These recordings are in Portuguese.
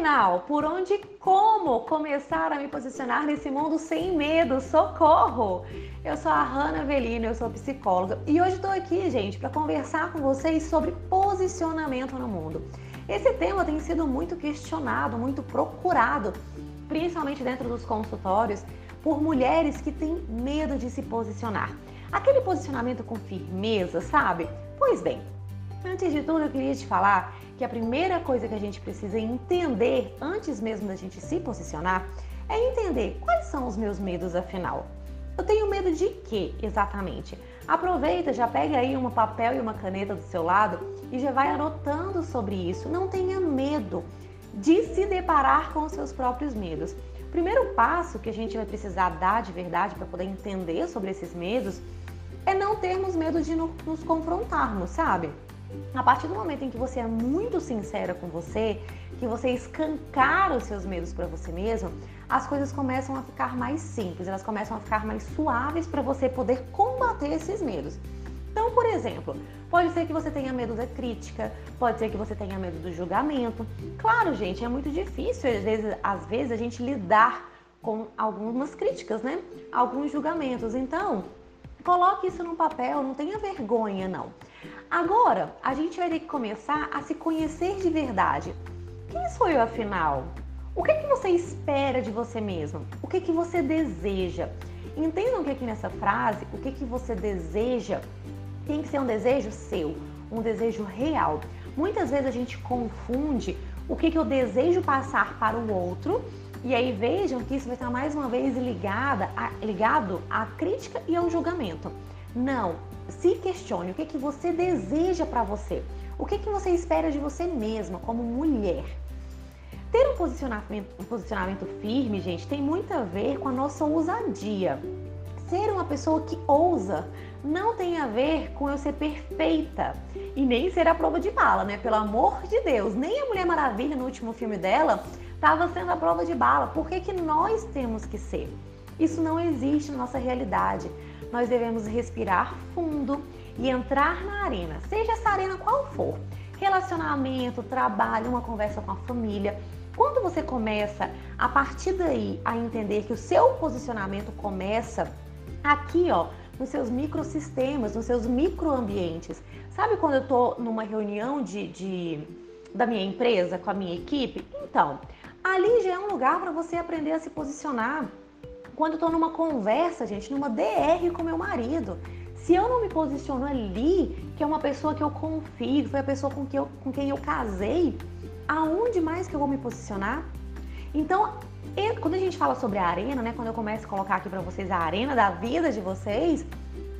afinal, por onde e como começar a me posicionar nesse mundo sem medo? Socorro! Eu sou a Hanna Velino, eu sou psicóloga e hoje estou aqui, gente, para conversar com vocês sobre posicionamento no mundo. Esse tema tem sido muito questionado, muito procurado, principalmente dentro dos consultórios, por mulheres que têm medo de se posicionar. Aquele posicionamento com firmeza, sabe? Pois bem, antes de tudo eu queria te falar que a primeira coisa que a gente precisa entender antes mesmo da gente se posicionar é entender quais são os meus medos afinal. Eu tenho medo de quê exatamente? Aproveita, já pega aí um papel e uma caneta do seu lado e já vai anotando sobre isso. Não tenha medo de se deparar com os seus próprios medos. O primeiro passo que a gente vai precisar dar de verdade para poder entender sobre esses medos é não termos medo de nos confrontarmos, sabe? A partir do momento em que você é muito sincera com você, que você escancara os seus medos para você mesmo, as coisas começam a ficar mais simples, elas começam a ficar mais suaves para você poder combater esses medos. Então, por exemplo, pode ser que você tenha medo da crítica, pode ser que você tenha medo do julgamento. Claro, gente, é muito difícil às vezes, às vezes a gente lidar com algumas críticas, né? Alguns julgamentos. Então, coloque isso no papel, não tenha vergonha, não. Agora, a gente vai ter que começar a se conhecer de verdade. Quem sou eu afinal? O que, que você espera de você mesmo? O que, que você deseja? Entendam que aqui nessa frase, o que, que você deseja tem que ser um desejo seu, um desejo real. Muitas vezes a gente confunde o que, que eu desejo passar para o outro e aí vejam que isso vai estar mais uma vez ligada a, ligado à crítica e ao julgamento. Não, se questione o que, que você deseja para você, o que, que você espera de você mesma como mulher. Ter um posicionamento, um posicionamento firme, gente, tem muito a ver com a nossa ousadia. Ser uma pessoa que ousa não tem a ver com eu ser perfeita e nem ser a prova de bala, né? Pelo amor de Deus, nem a Mulher Maravilha no último filme dela estava sendo a prova de bala. Por que, que nós temos que ser? Isso não existe na nossa realidade nós devemos respirar fundo e entrar na arena, seja essa arena qual for. Relacionamento, trabalho, uma conversa com a família. Quando você começa a partir daí a entender que o seu posicionamento começa aqui, ó, nos seus microsistemas, nos seus microambientes. Sabe quando eu tô numa reunião de, de da minha empresa com a minha equipe? Então, ali já é um lugar para você aprender a se posicionar quando eu tô numa conversa, gente, numa DR com meu marido, se eu não me posiciono ali, que é uma pessoa que eu confio, foi a pessoa com quem eu, com quem eu casei, aonde mais que eu vou me posicionar? Então, quando a gente fala sobre a arena, né, quando eu começo a colocar aqui para vocês a arena da vida de vocês,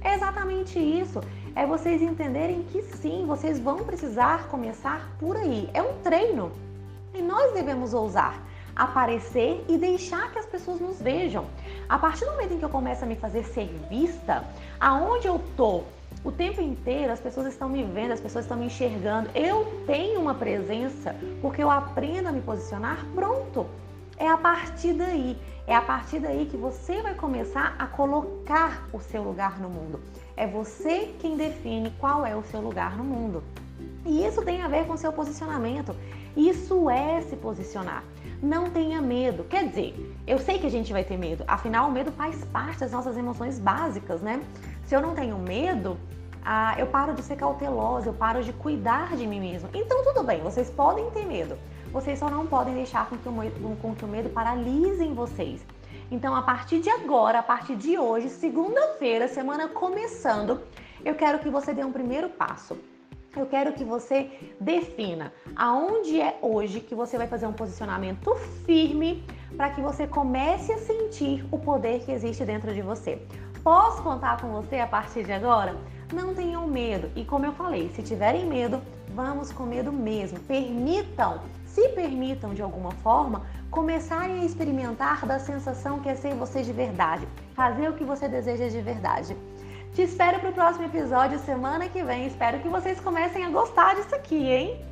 é exatamente isso. É vocês entenderem que sim, vocês vão precisar começar por aí. É um treino. E nós devemos ousar aparecer e deixar que as pessoas nos vejam. A partir do momento em que eu começo a me fazer ser vista, aonde eu tô, o tempo inteiro as pessoas estão me vendo, as pessoas estão me enxergando. Eu tenho uma presença porque eu aprendo a me posicionar. Pronto. É a partir daí, é a partir daí que você vai começar a colocar o seu lugar no mundo. É você quem define qual é o seu lugar no mundo. E isso tem a ver com seu posicionamento. Isso é se posicionar. Não tenha medo. Quer dizer, eu sei que a gente vai ter medo, afinal, o medo faz parte das nossas emoções básicas, né? Se eu não tenho medo, ah, eu paro de ser cautelosa, eu paro de cuidar de mim mesma. Então, tudo bem, vocês podem ter medo, vocês só não podem deixar com que o medo, com que o medo paralise em vocês. Então, a partir de agora, a partir de hoje, segunda-feira, semana começando, eu quero que você dê um primeiro passo eu quero que você defina aonde é hoje que você vai fazer um posicionamento firme para que você comece a sentir o poder que existe dentro de você. Posso contar com você a partir de agora? Não tenham medo. E como eu falei, se tiverem medo, vamos com medo mesmo. Permitam, se permitam de alguma forma, começarem a experimentar da sensação que é ser você de verdade, fazer o que você deseja de verdade. Te espero para o próximo episódio semana que vem. Espero que vocês comecem a gostar disso aqui, hein?